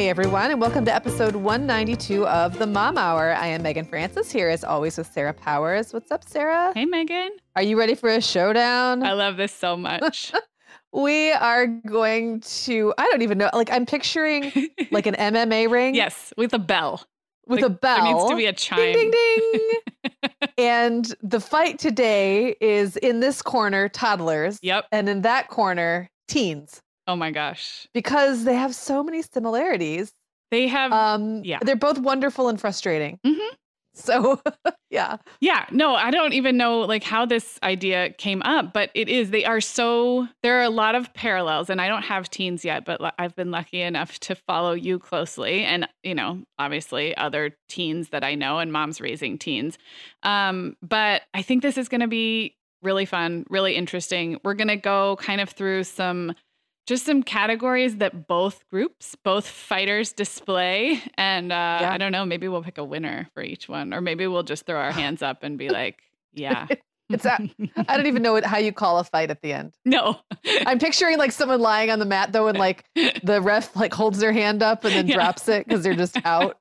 Hey everyone, and welcome to episode 192 of the Mom Hour. I am Meagan Francis here as always with Sarah Powers. What's up, Sarah? Hey, Meagan. Are you ready for a showdown? I love this so much. we are going to, I don't even know, like I'm picturing like an MMA ring. yes, with a bell. With Like, a bell. There needs to be a chime. Ding, ding, ding. and the fight today is in this corner, toddlers. Yep. And in that corner, teens. Oh my gosh. Because they have so many similarities. They have Um, yeah. They're both wonderful and frustrating. Mhm. So, yeah. Yeah, no, I don't even know like how this idea came up, but it is they are so there are a lot of parallels and I don't have teens yet, but l- I've been lucky enough to follow you closely and you know, obviously other teens that I know and moms raising teens. Um, but I think this is going to be really fun, really interesting. We're going to go kind of through some just some categories that both groups, both fighters display. And uh, Yeah. I don't know, maybe we'll pick a winner for each one, or maybe we'll just throw our hands up and be like, yeah. It's a- I don't even know what, how you call a fight at the end. no. I'm picturing like someone lying on the mat though, and like the ref like holds their hand up and then Yeah. drops it because they're just out.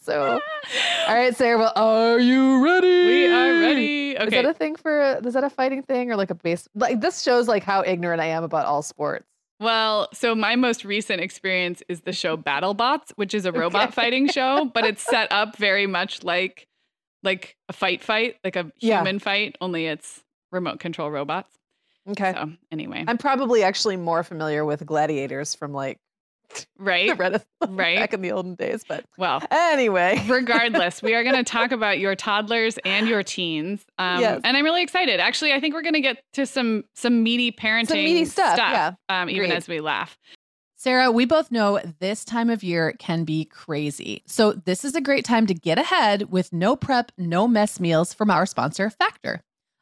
So, all right, Sarah. Well, are you ready? we are ready. Okay. Is that a thing for? Is that a fighting thing or like a base? Like this shows like how ignorant I am about all sports. Well, so my most recent experience is the show BattleBots, which is a robot Okay. fighting show, but it's set up very much like like a fight fight, like a Yeah. human fight, only it's remote control robots. Okay. So anyway, I'm probably actually more familiar with gladiators from like right? Reddit Right. back in the olden days, but Well, anyway. regardless, we are going to talk about your toddlers and your teens. Um, Yes. And I'm really excited. Actually, I think we're going to get to some some meaty parenting meaty stuff, yeah. um, even Agreed. as we laugh. Sarah, we both know this time of year can be crazy. So, this is a great time to get ahead with no prep, no mess meals from our sponsor, Factor.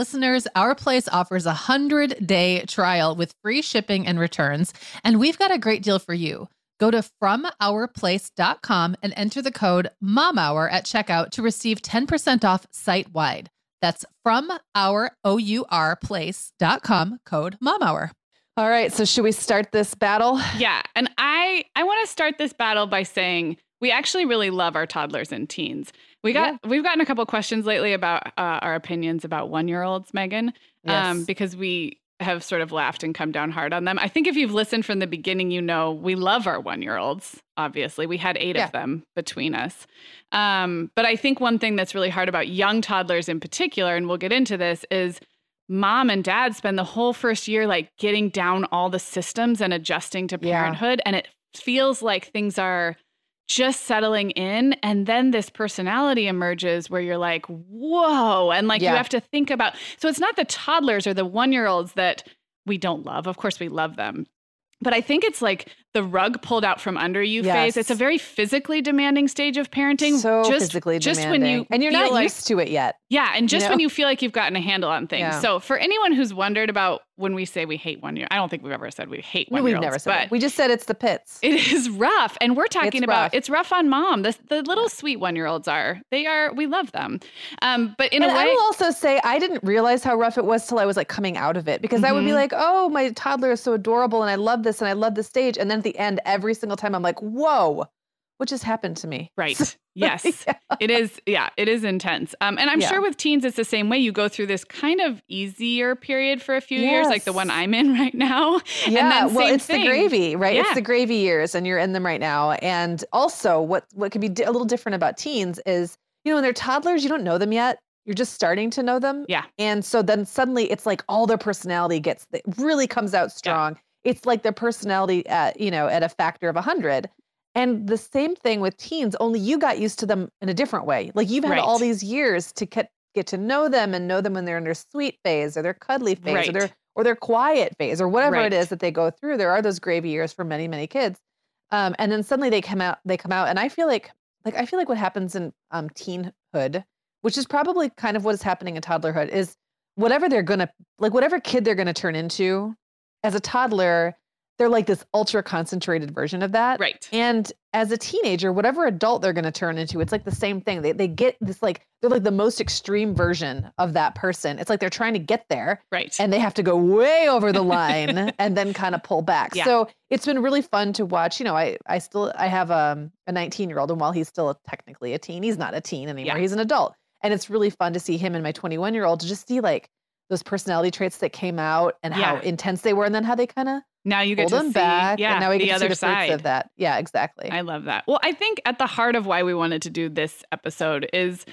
Listeners, Our Place offers a 100 day trial with free shipping and returns, and we've got a great deal for you. Go to FromOurPlace.com and enter the code MOMHOUR at checkout to receive 10% off site wide. That's from our O-U-R place.com code mom hour. All right. So should we start this battle? Yeah. And I I want to start this battle by saying we actually really love our toddlers and teens. We got yeah. we've gotten a couple questions lately about uh, our opinions about one year olds, Meagan, um, yes. um, because we have sort of laughed and come down hard on them. I think if you've listened from the beginning, you know we love our one year olds. Obviously, we had eight yeah. of them between us. Um, but I think one thing that's really hard about young toddlers in particular, and we'll get into this, is mom and dad spend the whole first year like getting down all the systems and adjusting to parenthood. Yeah. And it feels like things are just settling in and then this personality emerges where you're like whoa and like yeah. you have to think about so it's not the toddlers or the one year olds that we don't love of course we love them but I think it's like the rug pulled out from under you yes. phase. It's a very physically demanding stage of parenting. So just, physically just demanding. when you and you're not like, used to it yet. Yeah, and just you know? when you feel like you've gotten a handle on things. Yeah. So for anyone who's wondered about when we say we hate one year, I don't think we've ever said we hate one no, year. We've never said but We just said it's the pits. It is rough, and we're talking it's about rough. it's rough on mom. The the little sweet one year olds are they are we love them, um, but in and a way, I will also say I didn't realize how rough it was till I was like coming out of it because mm-hmm. I would be mm-hmm. like, oh, my toddler is so adorable, and I love this, and I love the stage, and then at the end, every single time I'm like, whoa, what just happened to me? Right. Yes. yeah. It is. Yeah, it is intense. Um, and I'm yeah. sure with teens, it's the same way. You go through this kind of easier period for a few yes. years, like the one I'm in right now. Yeah. well, it's thing. the gravy, right? Yeah. It's the gravy years, and you're in them right now. And also, what what could be a little different about teens is, you know, when they're toddlers, you don't know them yet. You're just starting to know them. Yeah. And so then suddenly it's like all their personality gets, really comes out strong. Yeah it's like their personality at you know at a factor of 100 and the same thing with teens only you got used to them in a different way like you've had right. all these years to get get to know them and know them when they're in their sweet phase or their cuddly phase right. or their or their quiet phase or whatever right. it is that they go through there are those gravy years for many many kids um, and then suddenly they come out they come out and i feel like like i feel like what happens in um, teenhood which is probably kind of what is happening in toddlerhood is whatever they're gonna like whatever kid they're gonna turn into as a toddler, they're like this ultra concentrated version of that. Right. And as a teenager, whatever adult they're going to turn into, it's like the same thing. They, they get this like, they're like the most extreme version of that person. It's like they're trying to get there. Right. And they have to go way over the line and then kind of pull back. Yeah. So it's been really fun to watch. You know, I, I still, I have um, a 19 year old and while he's still a, technically a teen, he's not a teen anymore. Yeah. He's an adult. And it's really fun to see him and my 21 year old to just see like, those personality traits that came out and yeah. how intense they were, and then how they kind of now you get to them see, back. Yeah, and now we get to other see the side of that. Yeah, exactly. I love that. Well, I think at the heart of why we wanted to do this episode is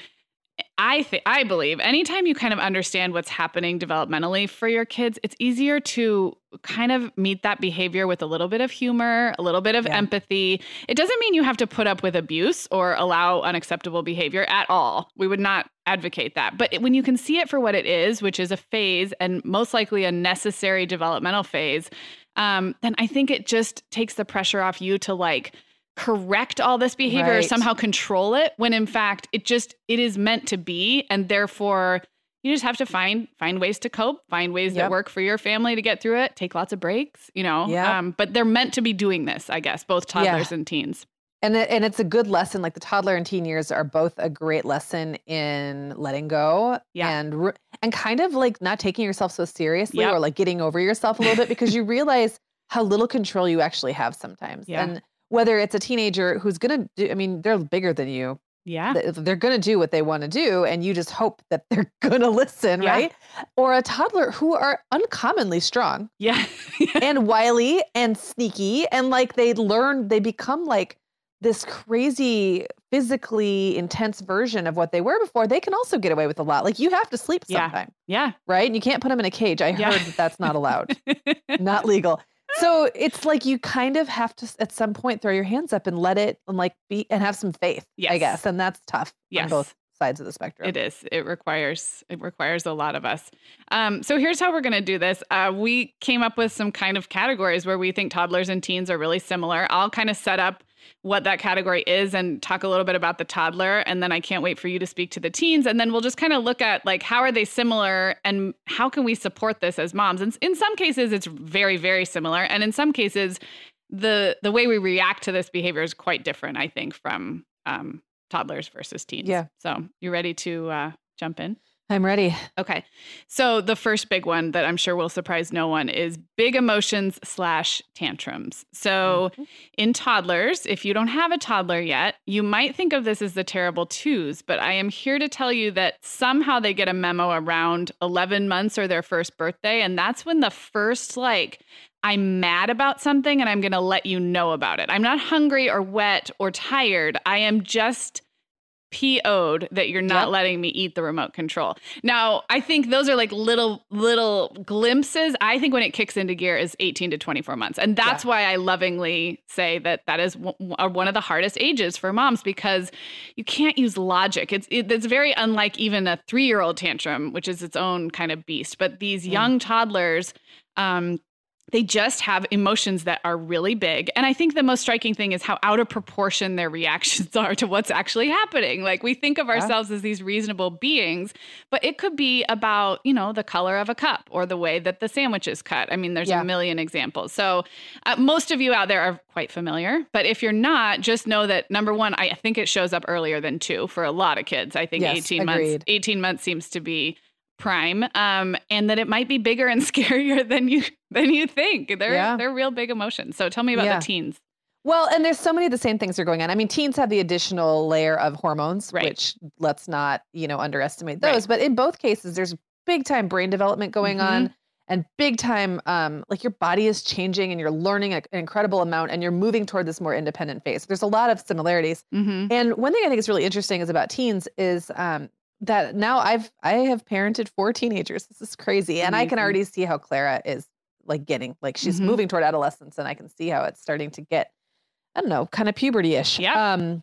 I think I believe anytime you kind of understand what's happening developmentally for your kids, it's easier to kind of meet that behavior with a little bit of humor, a little bit of yeah. empathy. It doesn't mean you have to put up with abuse or allow unacceptable behavior at all. We would not advocate that. But when you can see it for what it is, which is a phase and most likely a necessary developmental phase, um, then I think it just takes the pressure off you to like correct all this behavior right. or somehow control it when in fact it just it is meant to be and therefore you just have to find find ways to cope find ways yep. that work for your family to get through it take lots of breaks you know yeah. Um, but they're meant to be doing this i guess both toddlers yeah. and teens and the, and it's a good lesson. Like the toddler and teen years are both a great lesson in letting go Yeah. and and kind of like not taking yourself so seriously Yep. or like getting over yourself a little bit because you realize how little control you actually have sometimes. Yeah. And whether it's a teenager who's gonna do, I mean, they're bigger than you. Yeah. They're gonna do what they want to do, and you just hope that they're gonna listen, Yeah. right? Or a toddler who are uncommonly strong Yeah. and wily and sneaky and like they learn they become like this crazy physically intense version of what they were before they can also get away with a lot like you have to sleep Yeah. sometime yeah. right and you can't put them in a cage i Yeah. heard that that's not allowed not legal so it's like you kind of have to at some point throw your hands up and let it and like be and have some faith i guess and that's tough Yes. on both sides of the spectrum It is. It requires it requires a lot of us. Um, so here's how we're going to do this. Uh, we came up with some kind of categories where we think toddlers and teens are really similar. I'll kind of set up what that category is and talk a little bit about the toddler, and then I can't wait for you to speak to the teens, and then we'll just kind of look at like how are they similar and how can we support this as moms. And in some cases, it's very very similar, and in some cases, the the way we react to this behavior is quite different. I think from um, toddlers versus teens. Yeah. So you ready to uh, jump in? I'm ready Okay. So the first big one that I'm sure will surprise no one is big emotions slash tantrums. So Mhm. in toddlers, if you don't have a toddler yet, you might think of this as the terrible twos, but I am here to tell you that somehow they get a memo around 11 months or their first birthday. And that's when the first, like, I'm mad about something and I'm going to let you know about it. I'm not hungry or wet or tired. I am just PO'd that you're not Yep. letting me eat the remote control. Now, I think those are like little little glimpses. I think when it kicks into gear is 18 to 24 months. And that's why I lovingly say that that is one of the hardest ages for moms because you can't use logic. It's it, it's very unlike even a 3-year-old tantrum, which is its own kind of beast. But these Mm. young toddlers um they just have emotions that are really big. And I think the most striking thing is how out of proportion their reactions are to what's actually happening. Like we think of Yeah. ourselves as these reasonable beings, but it could be about, you know, the color of a cup or the way that the sandwich is cut. I mean, there's Yeah. a million examples. So uh, most of you out there are quite familiar. But if you're not, just know that number one, I think it shows up earlier than two for a lot of kids. I think Yes, 18 months, agreed. 18 months seems to be prime um and that it might be bigger and scarier than you than you think they're Yeah. they're real big emotions so tell me about Yeah. the teens Well, and there's so many of the same things are going on. I mean, teens have the additional layer of hormones, Right. which let's not, you know, underestimate Right. those. But in both cases, there's big time brain development going Mm-hmm. on and big time um like your body is changing and you're learning a- an incredible amount and you're moving toward this more independent phase. There's a lot of similarities. mm-hmm. And one thing I think is really interesting is about teens is um that now I've I have parented four teenagers. This is crazy. And I can already see how Clara is like getting like she's Mhm. moving toward adolescence and I can see how it's starting to get I don't know, kind of puberty-ish. Yeah. Um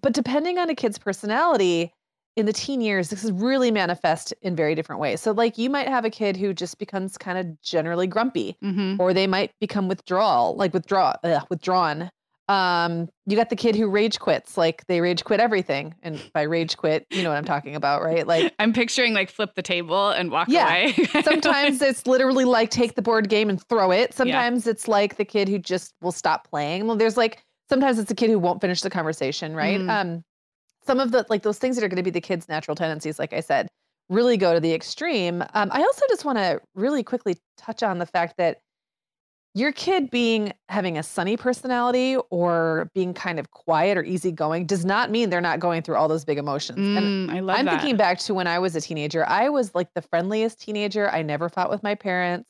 but depending on a kid's personality in the teen years, this is really manifest in very different ways. So like you might have a kid who just becomes kind of generally grumpy Mm-hmm. or they might become withdrawal, like withdraw, uh, withdrawn. Um, you got the kid who rage quits, like they rage quit everything, and by rage quit, you know what I'm talking about, right? Like i'm picturing like flip the table and walk Yeah. away sometimes it's literally like take the board game and throw it. Sometimes it's like the kid who just will stop playing. Well, there's like sometimes it's a kid who won't finish the conversation, right? Mhm. Um, some of the like those things that are going to be the kid's natural tendencies, like I said, really go to the extreme. Um, I also just want to really quickly touch on the fact that your kid being having a sunny personality or being kind of quiet or easygoing does not mean they're not going through all those big emotions. And Mm, i love I'm that thinking back to when I was a teenager. I was like the friendliest teenager. I never fought with my parents.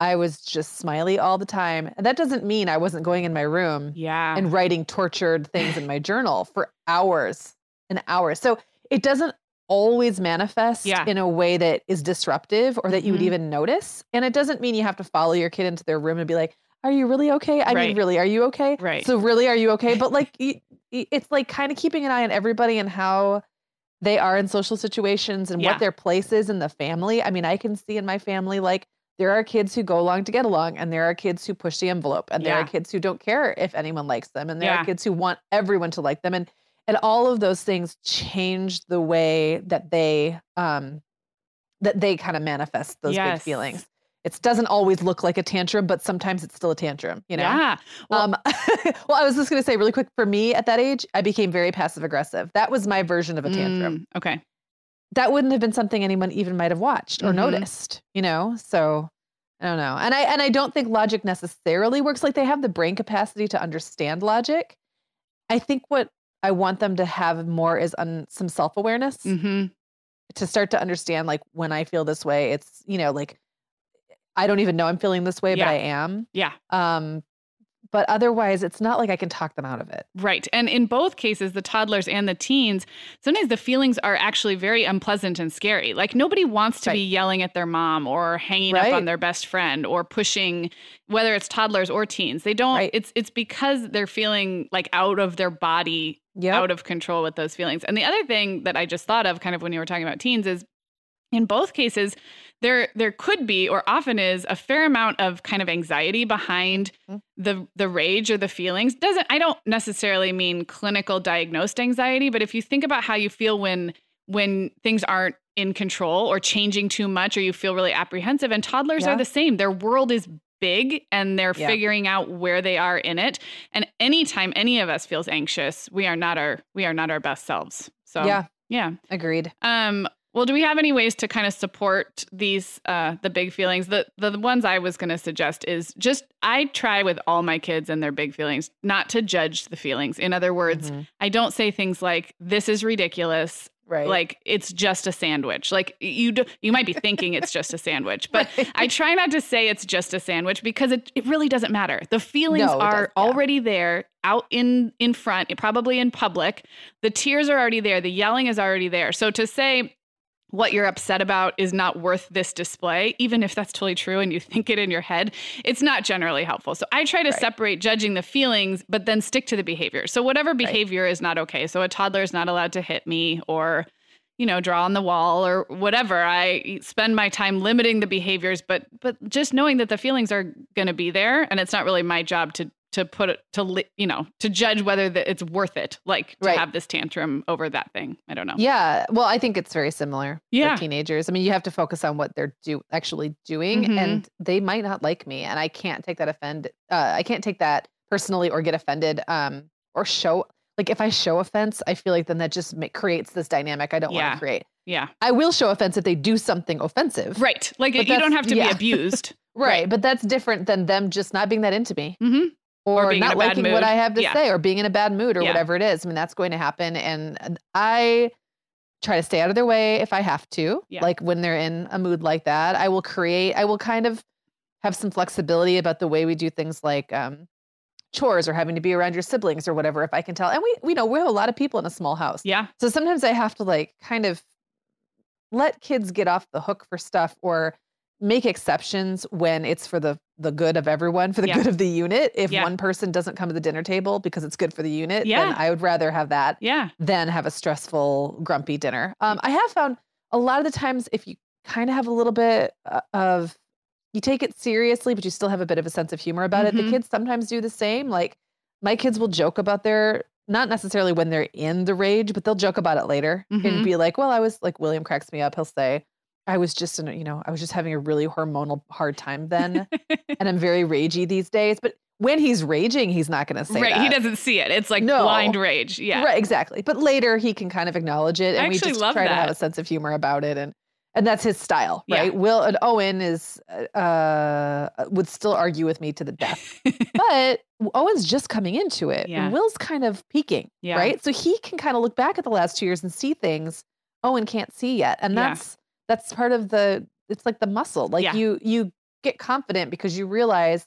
I was just smiley all the time. And that doesn't mean I wasn't going in my room yeah and writing tortured things in my journal for hours and hours. So it doesn't always manifest Yeah. in a way that is disruptive or that you would Mhm. even notice. And it doesn't mean you have to follow your kid into their room and be like, are you really okay? I Right. mean, really, are you okay? Right. So really, are you okay? But like, it's like kind of keeping an eye on everybody and how they are in social situations and Yeah. what their place is in the family. I mean, I can see in my family, like, there are kids who go along to get along, and there are kids who push the envelope, and there are kids who don't care if anyone likes them, and there Yeah. are kids who want everyone to like them. And and all of those things change the way that they um that they kind of manifest those Yes. big feelings. It doesn't always look like a tantrum, but sometimes it's still a tantrum, you know? Yeah. Well, um, well, I was just going to say really quick for me at that age, I became very passive aggressive. That was my version of a tantrum. mm, okay. That wouldn't have been something anyone even might have watched or Mhm. noticed, you know? So I don't know. And I and I don't think logic necessarily works like they have the brain capacity to understand logic. I think what I want them to have more is on some self-awareness hmm to start to understand like when I feel this way, it's, you know, like I don't even know I'm feeling this way, Yeah. but I am. Yeah. Um, but otherwise, it's not like I can talk them out of it. Right. And in both cases, the toddlers and the teens, sometimes the feelings are actually very unpleasant and scary. Like nobody wants to be yelling at their mom or hanging up on their best friend or pushing whether it's toddlers or teens. They don't Right. it's it's because they're feeling like out of their body, Yeah. out of control with those feelings. And the other thing that I just thought of kind of when you were talking about teens is in both cases there there could be or often is a fair amount of kind of anxiety behind Mhm. the the rage or the feelings doesn't i don't necessarily mean clinical diagnosed anxiety but if you think about how you feel when when things aren't in control or changing too much or you feel really apprehensive and toddlers Yeah. are the same their world is big and they're Yeah. figuring out where they are in it and anytime any of us feels anxious we are not our we are not our best selves so yeah, yeah agreed. um, well, do we have any ways to kind of support these uh, the big feelings? The the ones I was going to suggest is just I try with all my kids and their big feelings not to judge the feelings. In other words, Mhm. I don't say things like "this is ridiculous," Right. like it's just a sandwich. Like you do, you might be thinking it's just a sandwich, but Right. I try not to say it's just a sandwich because it, it really doesn't matter. The feelings No, are yeah. already there out in in front, probably in public. The tears are already there. The yelling is already there. So to say what you're upset about is not worth this display, even if that's totally true and you think it in your head, it's not generally helpful. So I try to Right. separate judging the feelings, but then stick to the behavior. So whatever behavior is not okay. So a toddler is not allowed to hit me or you know draw on the wall or whatever i spend my time limiting the behaviors but but just knowing that the feelings are going to be there and it's not really my job to to put it to you know to judge whether that it's worth it like to Right. have this tantrum over that thing i don't know Yeah. Well, I think it's very similar Yeah. teenagers. I mean, you have to focus on what they're do actually doing, Mhm. and they might not like me, and I can't take that offend. Uh, I can't take that personally or get offended. Um, or show like if I show offense, I feel like then that just ma- creates this dynamic I don't want to create. yeah I will show offense if they do something offensive. right like you don't have to yeah. be abused Right. Right. But that's different than them just not being that into me. hmm Or or, not liking mood. what I have to Yeah. say or being in a bad mood or Yeah. whatever it is. I mean, that's going to happen. And I try to stay out of their way if I have to. Yeah. Like when they're in a mood like that, I will create, I will kind of have some flexibility about the way we do things like um, chores or having to be around your siblings or whatever, if I can tell. And we, we know we have a lot of people in a small house. yeah So sometimes I have to like kind of let kids get off the hook for stuff or make exceptions when it's for the the good of everyone, for the Yeah. good of the unit. If Yeah. one person doesn't come to the dinner table because it's good for the unit, Yeah. then I would rather have that yeah than have a stressful, grumpy dinner. Um, I have found a lot of the times if you kind of have a little bit uh, of you take it seriously, but you still have a bit of a sense of humor about it. Mhm. The kids sometimes do the same. Like my kids will joke about their not necessarily when they're in the rage, but they'll joke about it later Mhm. and be like, "Well, I was like William cracks me up. He'll say." I was just in, a, you know, I was just having a really hormonal hard time then, and I'm very ragey these days. But when he's raging, he's not going to say right that. he doesn't see it it's like No. blind rage yeah Right, exactly. But later he can kind of acknowledge it, I and we just love try to have a sense of humor about it, and and that's his style, Yeah. right? Will and Owen is uh would still argue with me to the death, but Owen's just coming into it. Yeah. Will's kind of peaking, Yeah. right? So he can kind of look back at the last two years and see things Owen can't see yet, and Yeah. that's that's part of the. It's like the muscle. Like Yeah. you you get confident because you realize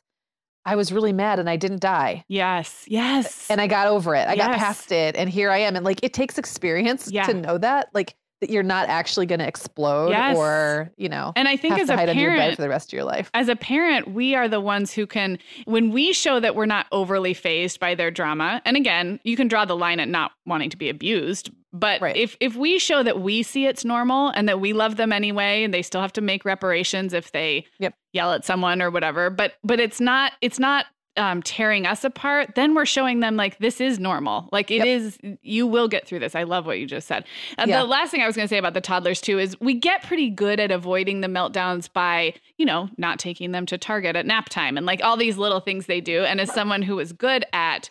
I was really mad and I didn't die yes yes and I got over it. I got past it, and here I am. And like, it takes experience Yeah. to know that, like, that you're not actually going to explode Yes. or you know and i think have as a hide under bed parent for the rest of your life. as a parent, we are the ones who can, when we show that we're not overly phased by their drama, and again, you can draw the line at not wanting to be abused. But Right. if if we show that we see it's normal and that we love them anyway, and they still have to make reparations if they Yep. yell at someone or whatever, but but it's not it's not um, tearing us apart, then we're showing them like this is normal. Like it Yep. is, you will get through this. I love what you just said. And Yeah. the last thing I was going to say about the toddlers too is we get pretty good at avoiding the meltdowns by, you know, not taking them to Target at nap time and like all these little things they do. And as someone who is good at,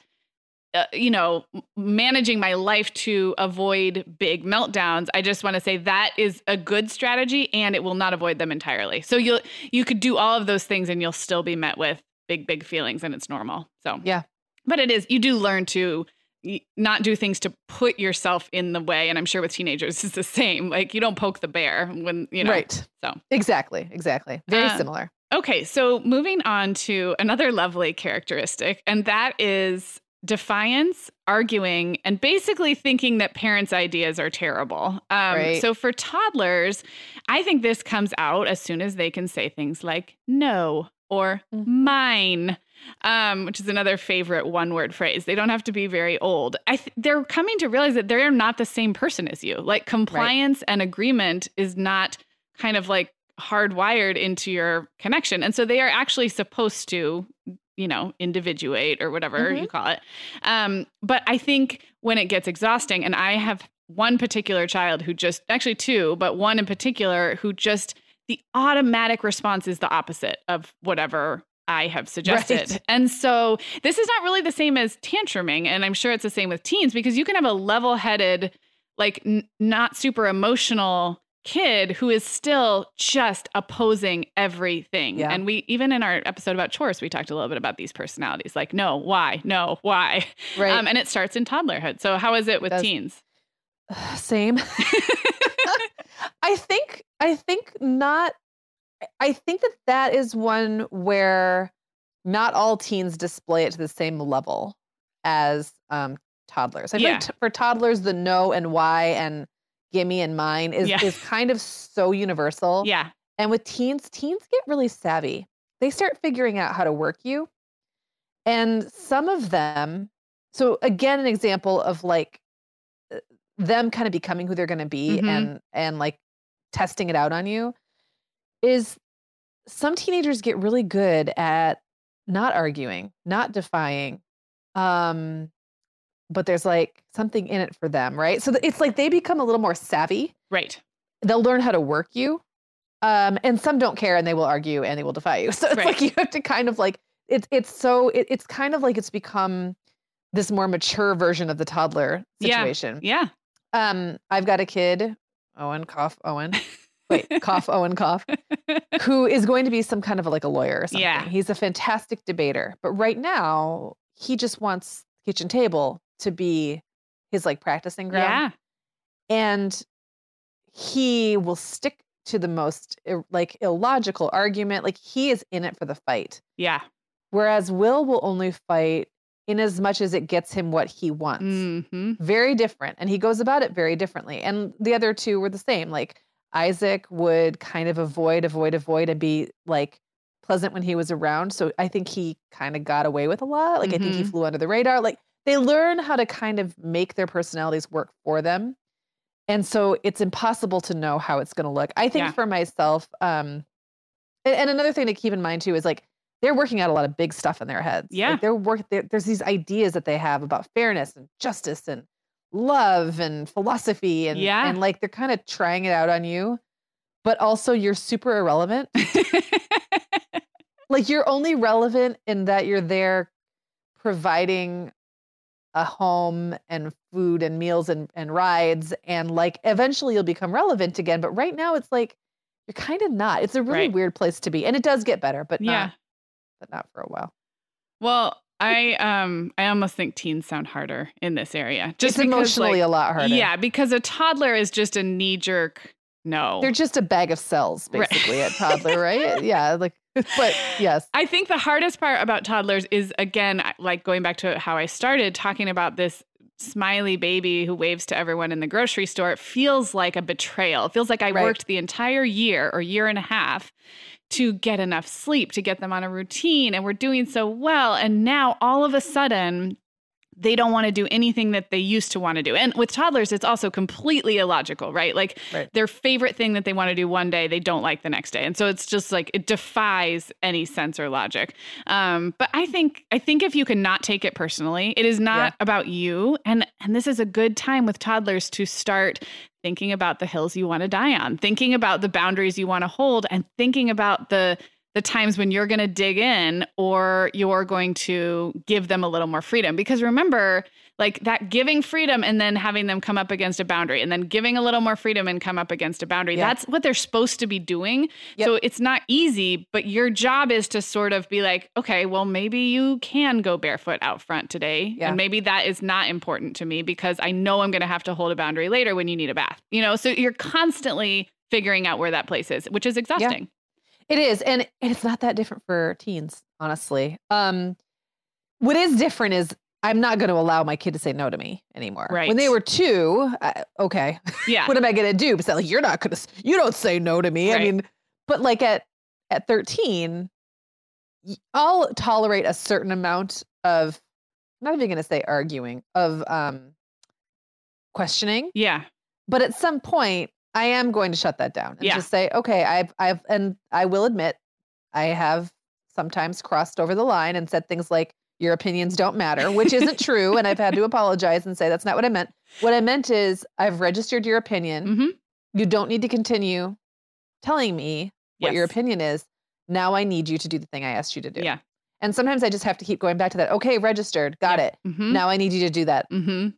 uh, you know, managing my life to avoid big meltdowns, I just want to say that is a good strategy and it will not avoid them entirely. So you'll you could do all of those things and you'll still be met with big big feelings and it's normal. So Yeah. But it is you do learn to not do things to put yourself in the way and I'm sure with teenagers it's the same. Like you don't poke the bear when, you know. right. so. Exactly. Exactly. Very Uh, similar. Okay, so moving on to another lovely characteristic, and that is defiance, arguing, and basically thinking that parents' ideas are terrible. Um, Right. So for toddlers, I think this comes out as soon as they can say things like no or Mhm. mine. Um, which is another favorite one-word phrase. They don't have to be very old. I th- they're coming to realize that they're not the same person as you. Like compliance and agreement is not kind of like hardwired into your connection. And so they are actually supposed to, you know, individuate or whatever Mhm. you call it. Um, but I think when it gets exhausting, and I have one particular child who just, actually two, but one in particular who just, the automatic response is the opposite of whatever I have suggested. Right. And so this is not really the same as tantruming. And I'm sure it's the same with teens because you can have a level headed, like n- not super emotional kid who is still just opposing everything. Yeah. And we, even in our episode about chores, we talked a little bit about these personalities like, no, why? No, why? Right. Um, and it starts in toddlerhood. So, how is it with teens? Same. I think I think not I think that that is one where not all teens display it to the same level as um, toddlers. I Yeah. think t- for toddlers the no and why and gimme and mine is Yeah. is kind of so universal. Yeah. And with teens, teens get really savvy. They start figuring out how to work you. And some of them, so again, an example of like uh, them kind of becoming who they're going to be Mhm. and and like testing it out on you is some teenagers get really good at not arguing, not defying. Um but there's like something in it for them, right? So it's like they become a little more savvy Right. they'll learn how to work you. Um, and some don't care and they will argue and they will defy you. So it's Right. like you have to kind of like it's it's so it, it's kind of like it's become this more mature version of the toddler situation. Yeah. Um, I've got a kid, Owen, cough, Owen. Wait, cough, Owen, cough, who is going to be some kind of a, like a lawyer or something. Yeah. He's a fantastic debater. But right now, he just wants kitchen table to be his like practicing ground. Yeah. and he will stick to the most like illogical argument like he is in it for the fight. Yeah. whereas will will only fight in as much as it gets him what he wants. Hmm very different and he goes about it very differently. And the other two were the same like isaac would kind of avoid avoid avoid and be like pleasant when he was around. So i think he kind of got away with a lot. Like i think he Mhm. flew under the radar. Like they learn how to kind of make their personalities work for them and so it's impossible to know how it's going to look i think Yeah. for myself um and, and another thing to keep in mind too is like they're working out a lot of big stuff in their heads Yeah. like they're work there- there's these ideas that they have about fairness and justice and love and philosophy and Yeah. and like they're kind of trying it out on you but also you're super irrelevant like you're only relevant in that you're there providing a home and food and meals and, and rides and like eventually you'll become relevant again but right now it's like you're kind of not it's a really Right. weird place to be and it does get better but yeah. not but not for a while Well, I um I almost think teens sound harder in this area. Just it's because, emotionally like, a lot harder Yeah, because a toddler is just a knee jerk no. they're just a bag of cells Right. basically at toddler right yeah like but yes I think the hardest part about toddlers is again like going back to how I started talking about this smiley baby who waves to everyone in the grocery store. It feels like a betrayal. It feels like I Right. worked the entire year or year and a half to get enough sleep, to get them on a routine, and we're doing so well. And now all of a sudden, they don't want to do anything that they used to want to do. And with toddlers, it's also completely illogical, right? Like Right. their favorite thing that they want to do one day, they don't like the next day. And so it's just like it defies any sense or logic. Um, but I think I think if you can not take it personally, it is not Yeah. about you. And and this is a good time with toddlers to start thinking about the hills you want to die on, thinking about the boundaries you want to hold, and thinking about the the times when you're going to dig in or you're going to give them a little more freedom. Because remember, like that giving freedom and then having them come up against a boundary and then giving a little more freedom and come up against a boundary. Yeah. That's what they're supposed to be doing. Yep. So it's not easy, but your job is to sort of be like, okay, well, maybe you can go barefoot out front today. Yeah. And maybe that is not important to me because I know I'm going to have to hold a boundary later when you need a bath. You know, so you're constantly figuring out where that place is, which is exhausting. It is, and it's not that different for teens, honestly. Um, what is different is I'm not going to allow my kid to say no to me anymore. Right. When they were two, I, okay, Yeah. what am I going to do? Besides, like, you're not going to, you don't say no to me. Right. I mean, but like at at 13, I'll tolerate a certain amount of, not even going to say arguing, of um, questioning. yeah. But at some point, I am going to shut that down and Yeah. just say, okay, I've, I've, and I will admit, I have sometimes crossed over the line and said things like, your opinions don't matter, which isn't true. And I've had to apologize and say, that's not what I meant. What I meant is, I've registered your opinion. hmm You don't need to continue telling me what your opinion is. Now I need you to do the thing I asked you to do. Yeah. And sometimes I just have to keep going back to that. Okay, registered. Got it. hmm Now I need you to do that. hmm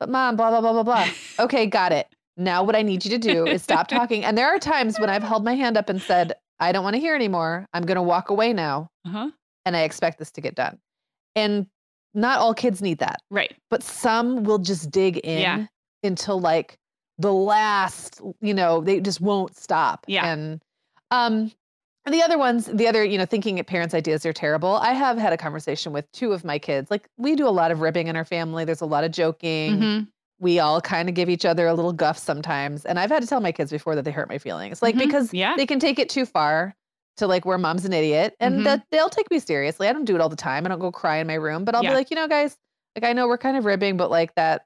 But mom, blah, blah, blah, blah, blah. Okay, got it. Now what I need you to do is stop talking. And there are times when I've held my hand up and said, I don't want to hear anymore. I'm going to walk away now. Uh-huh. And I expect this to get done. And not all kids need that, Right. but some will just dig in Yeah. until like the last, you know, they just won't stop. Yeah. And um and the other ones, the other, you know, thinking parents' ideas are terrible. I have had a conversation with two of my kids. Like we do a lot of ribbing in our family. There's a lot of joking Mhm. We all kind of give each other a little guff sometimes. And I've had to tell my kids before that they hurt my feelings. Like Mhm. because Yeah. they can take it too far to like where mom's an idiot and Mhm. that they'll take me seriously. I don't do it all the time. I don't go cry in my room, but I'll Yeah. be like, you know, guys, like I know we're kind of ribbing, but like that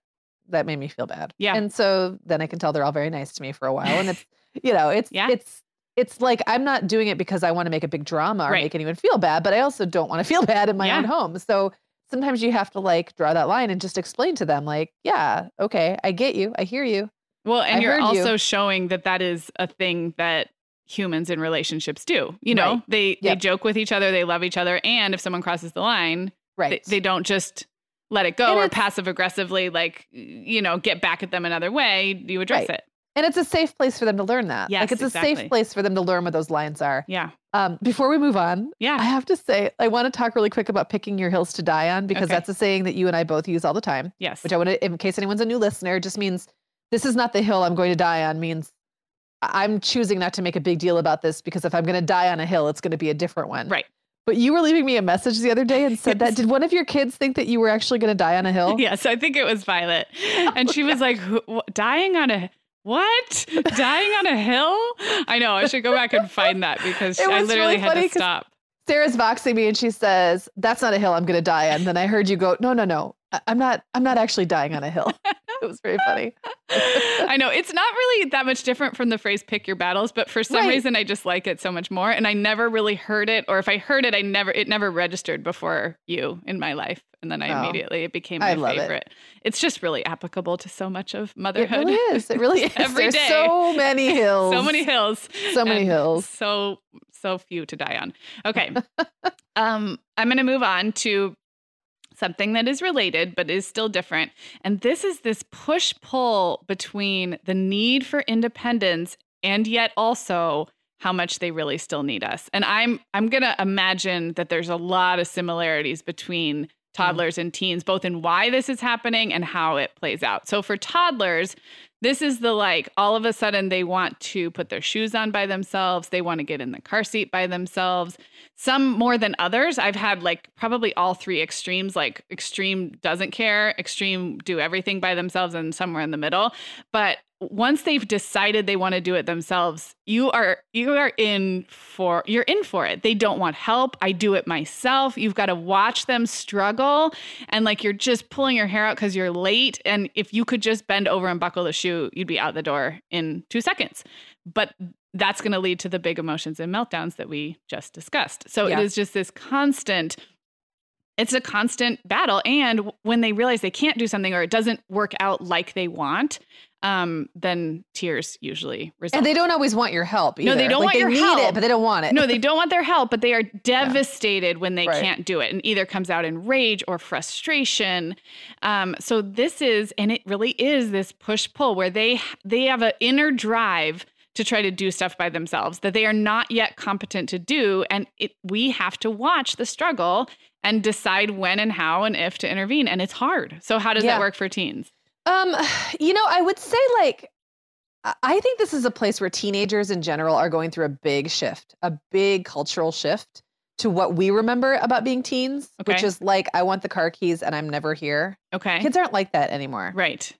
that made me feel bad. Yeah. And so then I can tell they're all very nice to me for a while. And it's you know, it's Yeah. it's it's like I'm not doing it because I want to make a big drama or Right. make anyone feel bad, but I also don't want to feel bad in my Yeah. own home. So sometimes you have to like draw that line and just explain to them like, yeah, okay, I get you. I hear you. Well, and I you're heard you. also showing that that is a thing that humans in relationships do. You know, Right. they they joke with each other, they love each other, and if someone crosses the line, Right. they, they don't just let it go And or passive aggressively like you know get back at them another way. You address Right. it. And it's a safe place for them to learn that. Yes, like it's a safe place for them to learn what those lines are. Yeah, Um, before we move on, yeah, I have to say I want to talk really quick about picking your hills to die on because Okay. that's a saying that you and I both use all the time. yes, Which I want to, in case anyone's a new listener, just means this is not the hill I'm going to die on. Means I'm choosing not to make a big deal about this because if I'm going to die on a hill, it's going to be a different one. right. But you were leaving me a message the other day and said Yes. that. Did one of your kids think that you were actually going to die on a hill? Yes, I think it was Violet, Oh and she was like, "Wh- wh- "Dying on a what? Dying on a hill?" I know. I should go back and find that because It I literally really had to stop. Sarah's voxing me and she says, "That's not a hill I'm going to die on." Then I heard you go, "No, no, no. I'm not. I'm not actually dying on a hill." it was very funny. I know it's not really that much different from the phrase pick your battles, but for some Right. reason I just like it so much more. And I never really heard it, or if I heard it, I never it never registered before you in my life. And then I Oh, immediately it became I my love it. favorite. It's just really applicable to so much of It motherhood. really is. It really is. Every There's day. so many hills. so many hills. So many hills. So so few to die on. Okay. um, I'm gonna move on to something that is related but is still different. And this is this push pull between the need for independence and yet also how much they really still need us. And I'm I'm going to imagine that there's a lot of similarities between mm-hmm. toddlers and teens both in why this is happening and how it plays out. So for toddlers, This is the like all of a sudden they want to put their shoes on by themselves. They want to get in the car seat by themselves. Some more than others. I've had like probably all three extremes like extreme doesn't care, extreme do everything by themselves, and somewhere in the middle. But once they've decided they want to do it themselves you are you are in for you're in for it they don't want help i do it myself you've got to watch them struggle and like you're just pulling your hair out because you're late and if you could just bend over and buckle the shoe you'd be out the door in two seconds but that's going to lead to the big emotions and meltdowns that we just discussed so yeah. it is just this constant it's a constant battle and when they realize they can't do something or it doesn't work out like they want um, then tears usually result. And they don't always want your help. Either. No, they don't like want they your need help. it, but they don't want it. No, they don't want their help, but they are devastated yeah. when they right. can't do it, and either comes out in rage or frustration. Um, so this is, and it really is this push pull where they they have an inner drive to try to do stuff by themselves that they are not yet competent to do, and it, we have to watch the struggle and decide when and how and if to intervene, and it's hard. So how does yeah. that work for teens? Um, you know, I would say like I think this is a place where teenagers in general are going through a big shift, a big cultural shift to what we remember about being teens, okay. which is like I want the car keys and I'm never here. Okay. Kids aren't like that anymore. Right.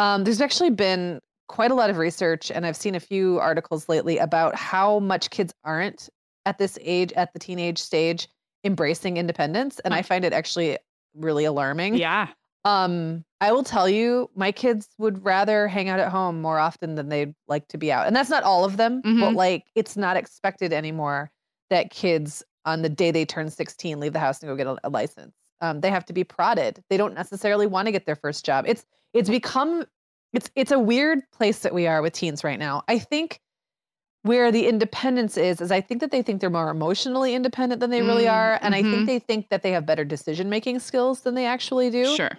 Um, there's actually been quite a lot of research and I've seen a few articles lately about how much kids aren't at this age at the teenage stage embracing independence and I find it actually really alarming. Yeah. Um, I will tell you, my kids would rather hang out at home more often than they'd like to be out. And that's not all of them, Mhm. but like it's not expected anymore that kids on the day they turn 16 leave the house and go get a, a license. Um, they have to be prodded. They don't necessarily want to get their first job. It's it's become it's it's a weird place that we are with teens right now. I think where the independence is is I think that they think they're more emotionally independent than they really Mm, are and I mhm. think they think that they have better decision making skills than they actually do Sure.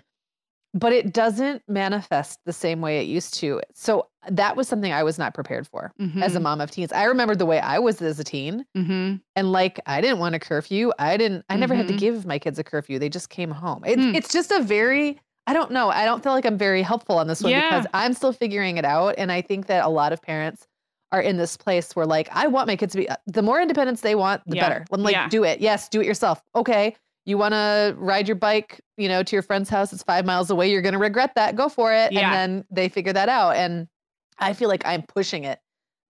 but it doesn't manifest the same way it used to. So that was something I was not prepared for as a mom of teens. I remember the way I was as a teen hmm and like I didn't want a curfew. I didn't I never had to Mhm. give my kids a curfew. They just came home. It's Hmm. it's just a very I don't know. I don't feel like I'm very helpful on this one Yeah. because I'm still figuring it out and I think that a lot of parents are in this place where like I want my kids to be uh, the more independence they want, the Yeah. better. I'm like Yeah. do it. Yes, do it yourself. Okay. You want to ride your bike, you know, to your friend's house. It's five miles away. You're going to regret that. Go for it. Yeah. And then they figure that out. And I feel like I'm pushing it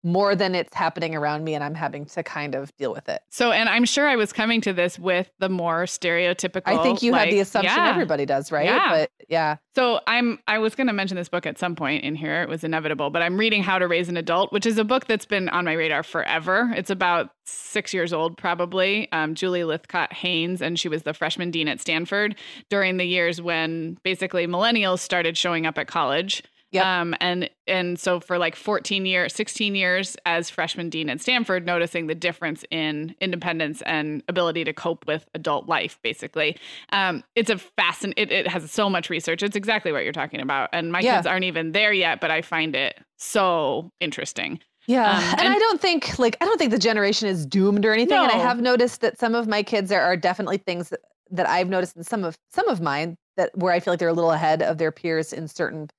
more than it's happening around me and I'm having to kind of deal with it. So, and I'm sure I was coming to this with the more stereotypical. I think you had the assumption yeah. everybody does, right? Yeah. But yeah. So I'm I was going to mention this book at some point in here. It was inevitable, but I'm reading How to Raise an Adult, which is a book that's been on my radar forever. It's about six years old, probably. Um, Julie Lythcott-Haims, and she was the freshman dean at Stanford during the years when basically millennials started showing up at college. Yep. Um, and and so for like 14 years, 16 years as freshman dean at Stanford, noticing the difference in independence and ability to cope with adult life, basically. Um, it's a fascin it, it has so much research. It's exactly what you're talking about. And my Yeah. kids aren't even there yet, but I find it so interesting. Yeah. Um, and, and- I don't think like I don't think the generation is doomed or anything. And I have noticed that some of my kids there are definitely things that, that I've noticed in some of some of mine that where I feel like they're a little ahead of their peers in certain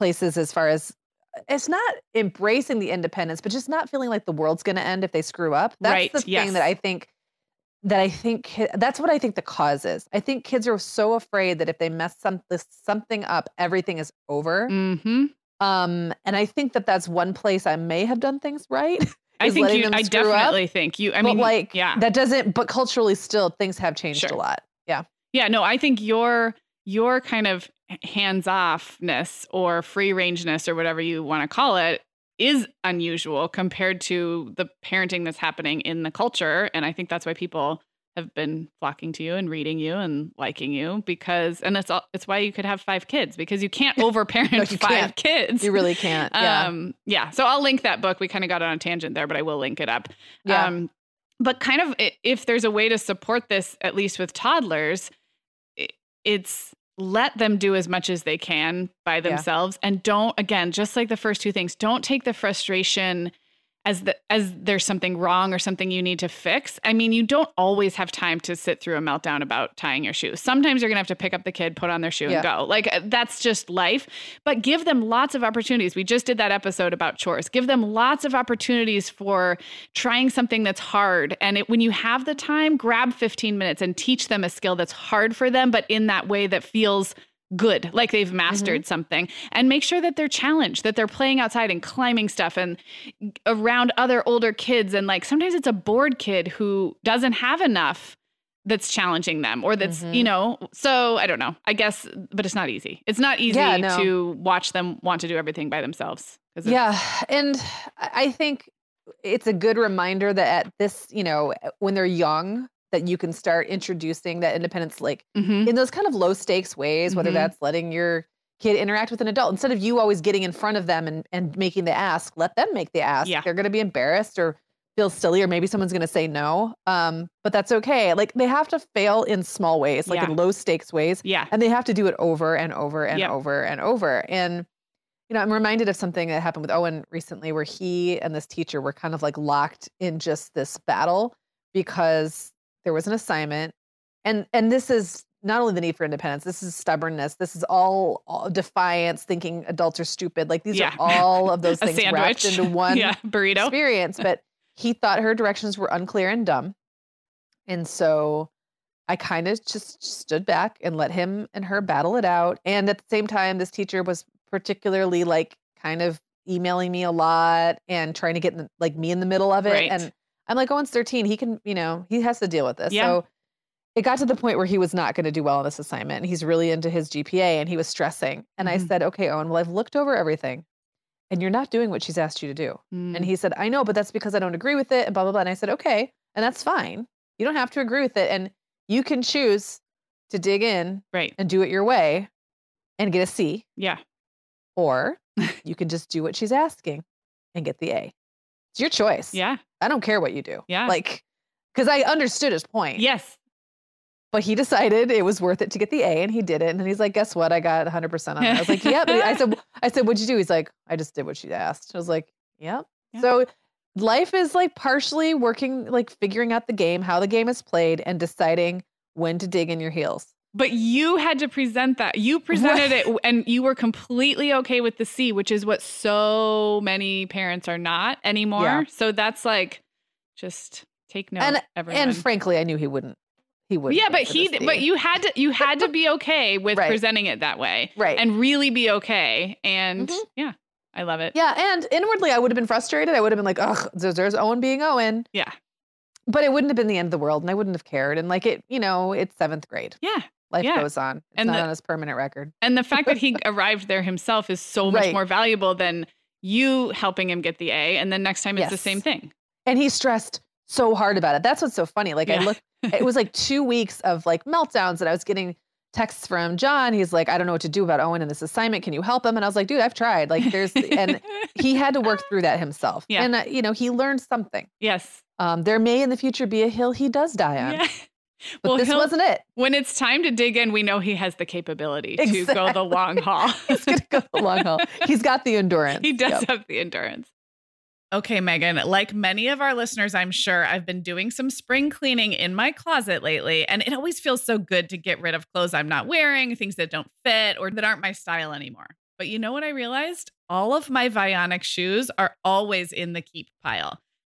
places as far as it's not embracing the independence, but just not feeling like the world's gonna end if they screw up. That's Right, the thing yes. that I think that I think that's what I think the cause is. I think kids are so afraid that if they mess some, something up, everything is over. hmm Um, and I think that that's one place I may have done things right. I think you, I screw up. definitely think you, I but mean, like, yeah. that doesn't. But culturally, still things have changed Sure. a lot. Yeah, Yeah, no, I think your your kind of hands offness or free rangeness or whatever you want to call it is unusual compared to the parenting that's happening in the culture. And I think that's why people have been flocking to you and reading you and liking you because and it's all it's why you could have five kids because you can't overparent you 5 can't. kids. you really can't. Yeah, Um, yeah. So I'll link that book. We kind of got on a tangent there, but I will link it up. yeah, Um, but kind of if there's a way to support this, at least with toddlers, it's let them do as much as they can by themselves. And don't, again, just like the first two things, don't take the frustration as the as there's something wrong or something you need to fix. I mean, you don't always have time to sit through a meltdown about tying your shoes. Sometimes you're going to have to pick up the kid, put on their shoe Yeah. and go. Like uh, that's just life. But give them lots of opportunities. We just did that episode about chores. Give them lots of opportunities for trying something that's hard. And it, when you have the time, grab 15 minutes and teach them a skill that's hard for them, but in that way that feels good, like they've mastered something. And make sure that they're challenged, that they're playing outside and climbing stuff and around other older kids. And like sometimes it's a bored kid who doesn't have enough that's challenging them or that's, Mhm. you know, so I don't know. I guess, but it's not easy. It's not easy Yeah, no. to watch them want to do everything by themselves Yeah. And I think it's a good reminder that at this, you know, when they're young, that you can start introducing that independence like Mhm. in those kind of low stakes ways, whether Mhm. that's letting your kid interact with an adult instead of you always getting in front of them and, and making the ask, let them make the ask. Yeah. They're going to be embarrassed or feel silly, or maybe someone's going to say no. Um, but that's okay. Like they have to fail in small ways, like Yeah. in low stakes ways, Yeah. and they have to do it over and over and Yep. over and over. And you know, I'm reminded of something that happened with Owen recently, where he and this teacher were kind of like locked in just this battle because there was an assignment, and and this is not only the need for independence. This is stubbornness. This is all, all defiance, thinking adults are stupid. Like these Yeah. are all of those things wrapped into one yeah. Burrito. experience. But he thought her directions were unclear and dumb. And so I kind of just stood back and let him and her battle it out. And at the same time, this teacher was particularly like kind of emailing me a lot and trying to get in the, like me in the middle of it. Right. And I'm like, Owen's 13. He can, you know, he has to deal with this. Yeah. So it got to the point where he was not going to do well on this assignment. And he's really into his GPA and he was stressing. And I Mhm. said, okay, Owen, well, I've looked over everything and you're not doing what she's asked you to do. Mm. And he said, I know, but that's because I don't agree with it and blah, blah, blah. And I said, okay. And that's fine. You don't have to agree with it. And you can choose to dig in right. and do it your way and get a C, Yeah. or you can just do what she's asking and get the A. It's your choice. Yeah. I don't care what you do. Yeah. Like, because I understood his point. Yes. But he decided it was worth it to get the A and he did it. And then he's like, guess what? I got 100% on it. I was like, yep. I said, I said, what'd you do? He's like, I just did what she asked. I was like, yep. Yeah. So life is like partially working, like figuring out the game, how the game is played, and deciding when to dig in your heels. But you had to present that. You presented it and you were completely okay with the C, which is what so many parents are not anymore. Yeah. So that's like just take note And- everyone. And frankly, I knew he wouldn't. He would. yeah, but he but you had to you had to be okay with Right. presenting it that way. Right. And really be okay. And Mhm. yeah, I love it. Yeah, and inwardly, I would have been frustrated. I would have been like, "Ugh, there's, there's Owen being Owen," Yeah. but it wouldn't have been the end of the world, and I wouldn't have cared. And like it, you know, it's seventh grade. Yeah. Life Yeah. goes on. It's And not the- on his permanent record. And the fact that he arrived there himself is so much Right. more valuable than you helping him get the A. And then next time it's the same thing. And he stressed so hard about it. That's what's so funny. Like I Yeah. looked, it was like two weeks of like meltdowns that I was getting texts from John. He's like, I don't know what to do about Owen and this assignment. Can you help him? And I was like, dude, I've tried. Like there's, and he had to work through that himself. Yeah. And uh, you know, he learned something. yes. Um, there may in the future be a hill he does die on, Yeah. But well, this wasn't it. when it's time to dig in, we know he has the capability to go the long haul. He's gonna go the long haul. He's got the endurance. he does Yep. have the endurance. Okay, Meagan, like many of our listeners, I'm sure I've been doing some spring cleaning in my closet lately, and it always feels so good to get rid of clothes I'm not wearing, things that don't fit or that aren't my style anymore. But you know what I realized? All of my Vionic shoes are always in the keep pile.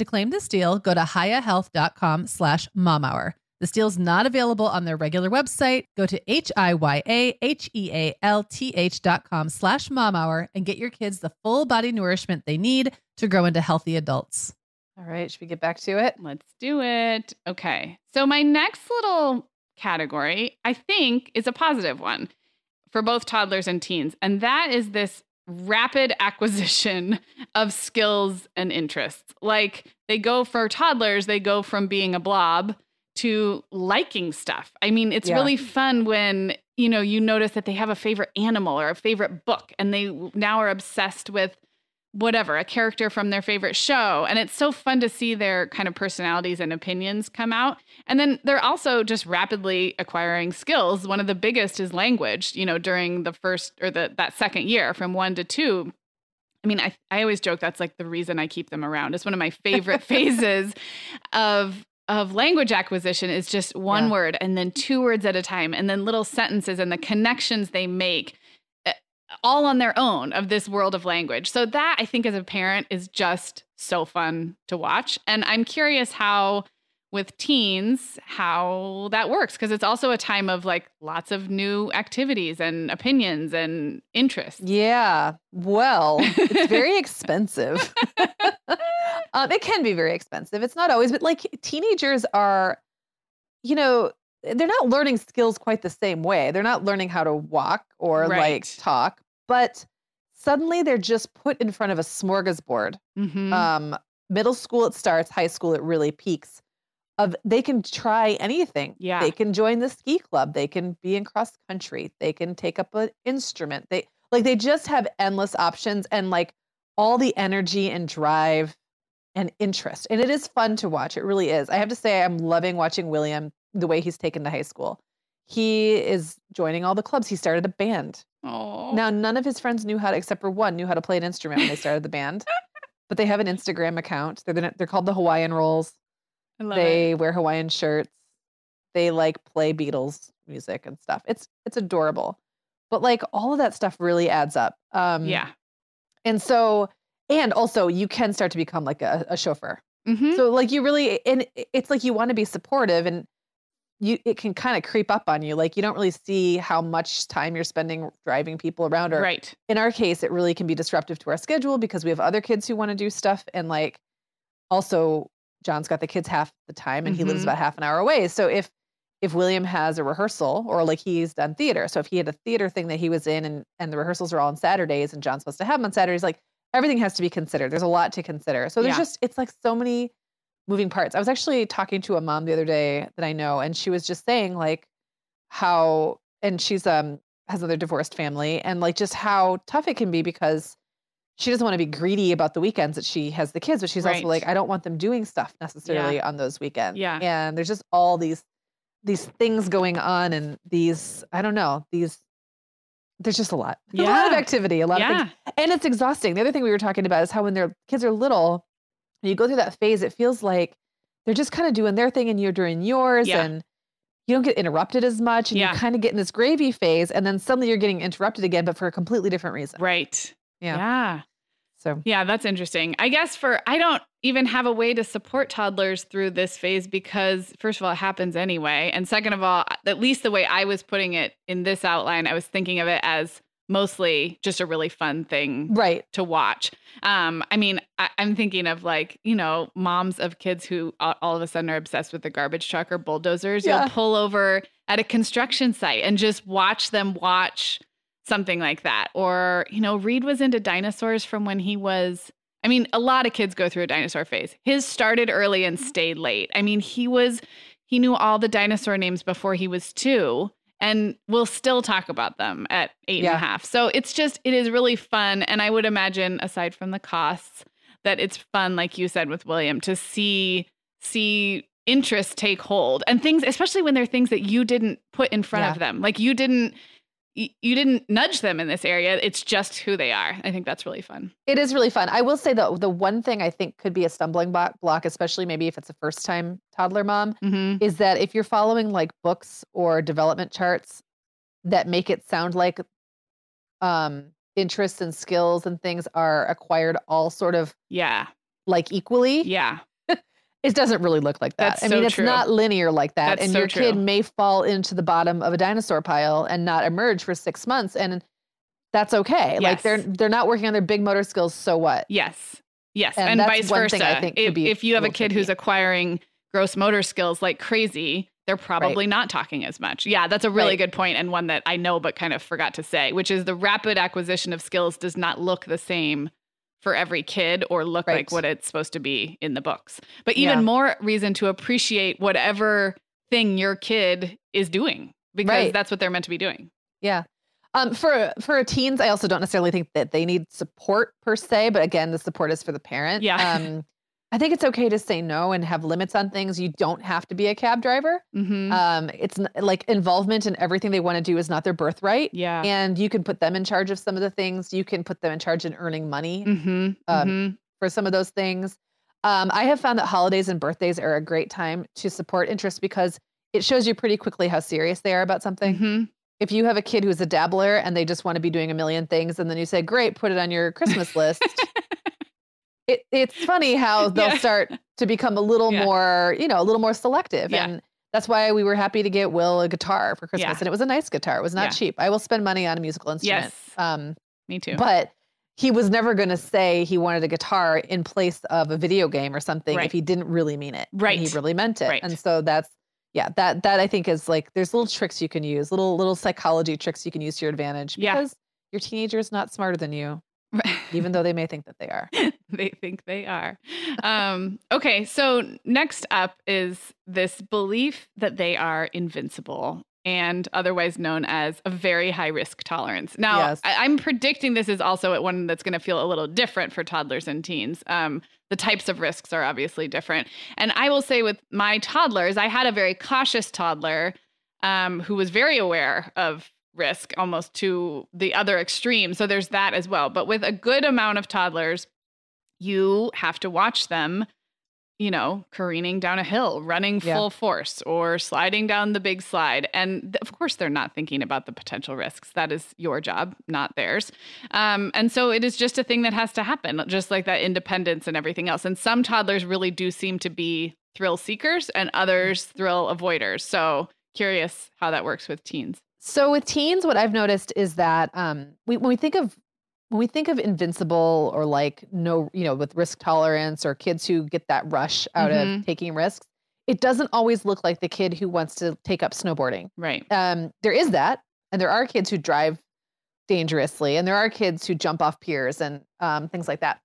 To claim this deal, go to hiyahealth.com slash momhour. This deal is not available on their regular website. Go to H-I-Y-A-H-E-A-L-T-H dot com slash momhour and get your kids the full body nourishment they need to grow into healthy adults. All right, should we get back to it? Let's do it. Okay. So my next little category, I think, is a positive one for both toddlers and teens. And that is this rapid acquisition of skills and interests. Like they go for toddlers, they go from being a blob to liking stuff. I mean, it's Yeah. really fun when, you know, you notice that they have a favorite animal or a favorite book and they now are obsessed with whatever, a character from their favorite show. And it's so fun to see their kind of personalities and opinions come out. And then they're also just rapidly acquiring skills. One of the biggest is language, you know, during the first or the that second year from 1 to 2. I mean, I I always joke that's like the reason I keep them around. It's one of my favorite phases of of language acquisition is just one Yeah. word and then two words at a time and then little sentences and the connections they make all on their own of this world of language. So that I think as a parent is just so fun to watch. And I'm curious how with teens how that works because it's also a time of like lots of new activities and opinions and interests. Yeah. Well, it's very expensive. um, it can be very expensive. It's not always, but like teenagers are, you know, they're not learning skills quite the same way. They're not learning how to walk or like talk, but suddenly they're just put in front of a smorgasbord. Mhm. Um, middle school it starts, high school it really peaks. Of they can try anything. Yeah. They can join the ski club. They can be in cross country. They can take up an instrument. They like they just have endless options and like all the energy and drive and interest. And it is fun to watch. It really is. I have to say I'm loving watching William the way he's taken to high school. He is joining all the clubs. He started a band. Oh. Now, none of his friends knew how to, except for one, knew how to play an instrument when they started the band. But they have an Instagram account. They're the, they're called the Hawaiian Rolls. I love They it. wear Hawaiian shirts. They like play Beatles music and stuff. It's it's adorable. But like all of that stuff really adds up. Um, Yeah. And so, and also, you can start to become like a, a chauffeur. Mhm. So like you really, and it's like you want to be supportive, and you it can kind of creep up on you. Like you don't really see how much time you're spending driving people around, or right. in our case, it really can be disruptive to our schedule because we have other kids who want to do stuff. And like, also, John's got the kids half the time and he lives Mhm. about half an hour away. So if, if William has a rehearsal or like he's done theater, so if he had a theater thing that he was in and, and the rehearsals are all on Saturdays and John's supposed to have them on Saturdays, like everything has to be considered. There's a lot to consider. So there's Yeah. just, it's like so many moving parts. I was actually talking to a mom the other day that I know, and she was just saying like how, and she's, um, has another divorced family and like just how tough it can be because she doesn't want to be greedy about the weekends that she has the kids, but she's Right. also like, I don't want them doing stuff necessarily on those weekends. Yeah. And there's just all these these things going on and these, I don't know, these there's just a lot. yeah. a lot of activity, a lot of yeah. things. And it's exhausting. The other thing we were talking about is how when their kids are little, you go through that phase, it feels like they're just kind of doing their thing and you're doing yours Yeah. and you don't get interrupted as much and Yeah. you kind of get in this gravy phase and then suddenly you're getting interrupted again, but for a completely different reason. Right. Yeah. Yeah. So Yeah, that's interesting. I guess for I don't even have a way to support toddlers through this phase because first of all, it happens anyway, and second of all, at least the way I was putting it in this outline, I was thinking of it as mostly just a really fun thing Right. to watch. Um, I mean, I, I'm thinking of like, you know, moms of kids who all, all of a sudden are obsessed with the garbage truck or bulldozers. Yeah. You'll pull over at a construction site and just watch them watch something like that. Or, you know, Reed was into dinosaurs from when he was. I mean, a lot of kids go through a dinosaur phase. His started early and stayed late. I mean, he was, he knew all the dinosaur names before he was two and we'll still talk about them at eight and a half. So it's just, it is really fun. And I would imagine, aside from the costs, that it's fun, like you said with William, to see see interest take hold and things, especially when they're things that you didn't put in front Yeah. of them. Like you didn't y- you didn't nudge them in this area. It's just who they are. I think that's really fun. It is really fun. I will say though, the one thing I think could be a stumbling block, block, especially maybe if it's a first time toddler mom, Mm-hmm. is that if you're following like books or development charts that make it sound like um interests and skills and things are acquired all sort of Yeah. like equally, Yeah. It doesn't really look like that. That's I so mean, it's true. not linear like that. That's and so your kid may fall into the bottom of a dinosaur pile and not emerge for six months. And that's okay. Like they're they're not working on their big motor skills, so what? Yes. Yes. And And, vice versa. I think if, if you have a kid who's acquiring gross motor skills like crazy, they're probably not talking as much. Yeah, that's a really Right. good point and one that I know but kind of forgot to say, which is the rapid acquisition of skills does not look the same for every kid or look like what it's supposed to be in the books. But even Yeah. more reason to appreciate whatever thing your kid is doing because Right. that's what they're meant to be doing. Yeah. Um, for for teens, I also don't necessarily think that they need support per se, but again, the support is for the parent. Yeah. Um, I think it's okay to say no and have limits on things. You don't have to be a cab driver. Mhm. Um, it's n- like involvement in everything they want to do is not their birthright. yeah. And you can put them in charge of some of the things. You can put them in charge in earning money Mhm. um, Mhm. for some of those things. Um, I have found that holidays and birthdays are a great time to support interest because it shows you pretty quickly how serious they are about something Mhm. if you have a kid who's a dabbler and they just want to be doing a million things and then you say great put it on your christmas list it, it's funny how they'll Yeah. start to become a little Yeah. more you know a little more selective Yeah. and that's why we were happy to get will a guitar for christmas and it was a nice guitar it was not cheap i will spend money on a musical instrument Yes. um, Me too. but he was never going to say he wanted a guitar in place of a video game or something Right. if he didn't really mean it and Right. he really meant it Right. and so that's yeah that that i think is like there's little tricks you can use little little psychology tricks you can use to your advantage because your teenager is not smarter than you even though they may think that they are they think they are. Um, okay, so next up is this belief that they are invincible and otherwise known as a very high risk tolerance. Now, Yes. I, I'm predicting this is also one that's going to feel a little different for toddlers and teens. Um, the types of risks are obviously different. And I will say with my toddlers, I had a very cautious toddler um, who was very aware of risk almost to the other extreme. So there's that as well. But with a good amount of toddlers, you have to watch them, you know, careening down a hill, running Yeah. full force, or sliding down the big slide. And of course, they're not thinking about the potential risks. That is your job, not theirs. Um, and so it is just a thing that has to happen, just like that independence and everything else. And some toddlers really do seem to be thrill seekers, and others thrill avoiders. So curious how that works with teens. So with teens, what I've noticed is that um, we, when we think of when we think of invincible or like no, you know, with risk tolerance or kids who get that rush out Mhm. of taking risks, it doesn't always look like the kid who wants to take up snowboarding. Right. Um, there is that, and there are kids who drive dangerously, and there are kids who jump off piers and um, things like that.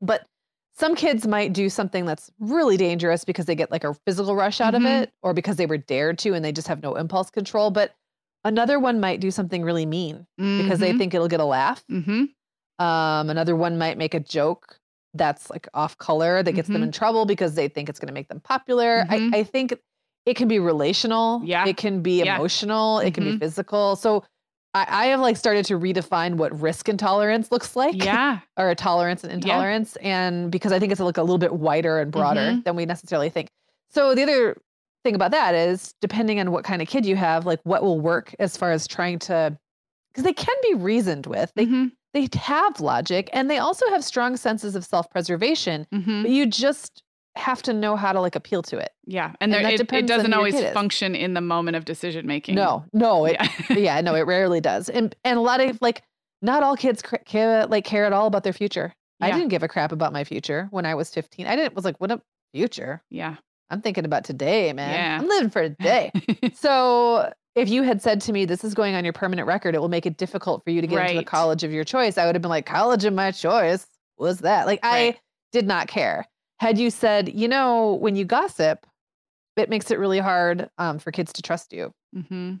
But some kids might do something that's really dangerous because they get like a physical rush out Mhm. of it, or because they were dared to and they just have no impulse control. But another one might do something really mean because they think it'll get a laugh. hmm Um, another one might make a joke that's like off color that gets them Mhm. in trouble because they think it's going to make them popular. I, I think it can be relational. Yeah. It can be Yeah. emotional. It can be Mhm. physical. So I, I have like started to redefine what risk intolerance looks like Yeah. or tolerance and Yeah. intolerance. And because I think it's like a little bit wider and broader than we necessarily think. So the other thing about that is depending on what kind of kid you have, like what will work as far as trying to, because they can be reasoned with. They Mhm. they have logic and they also have strong senses of self-preservation Mhm. but you just have to know how to like appeal to it Yeah, And and, there, that it, it doesn't always function in the moment of decision making. no no it, Yeah. yeah no it rarely does and and a lot of like not all kids care like care at all about their future. I didn't give a crap about my future when I was 15. I didn't was like, what a future. Yeah. I'm thinking about today, man. Yeah. I'm living for today. so if you had said to me, this is going on your permanent record, it will make it difficult for you to get into the college of your choice, I would have been like, college of my choice? was that? Like, Right. I did not care. Had you said, you know, when you gossip, it makes it really hard um, for kids to trust you. mm-hmm.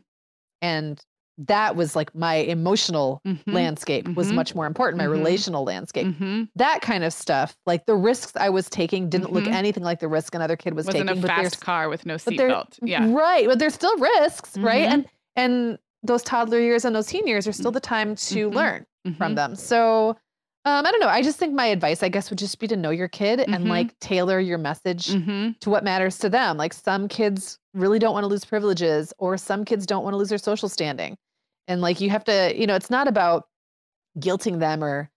And that was like my emotional Mm-hmm. landscape was Mhm. much more important, my Mhm. relational landscape. Mm-hmm. That kind of stuff, like the risks I was taking didn't look Mhm. anything like the risk another kid was Wasn't taking. a but there's fast car with no seatbelt. Yeah. Right. But there's still risks, right? Mhm. And and those toddler years and those teen years are still the time to learn from them. So um, I don't know. I just think my advice, I guess, would just be to know your kid and Mhm. like tailor your message Mhm. to what matters to them. Like some kids really don't want to lose privileges, or some kids don't want to lose their social standing. And like you have to, you know, it's not about guilting them or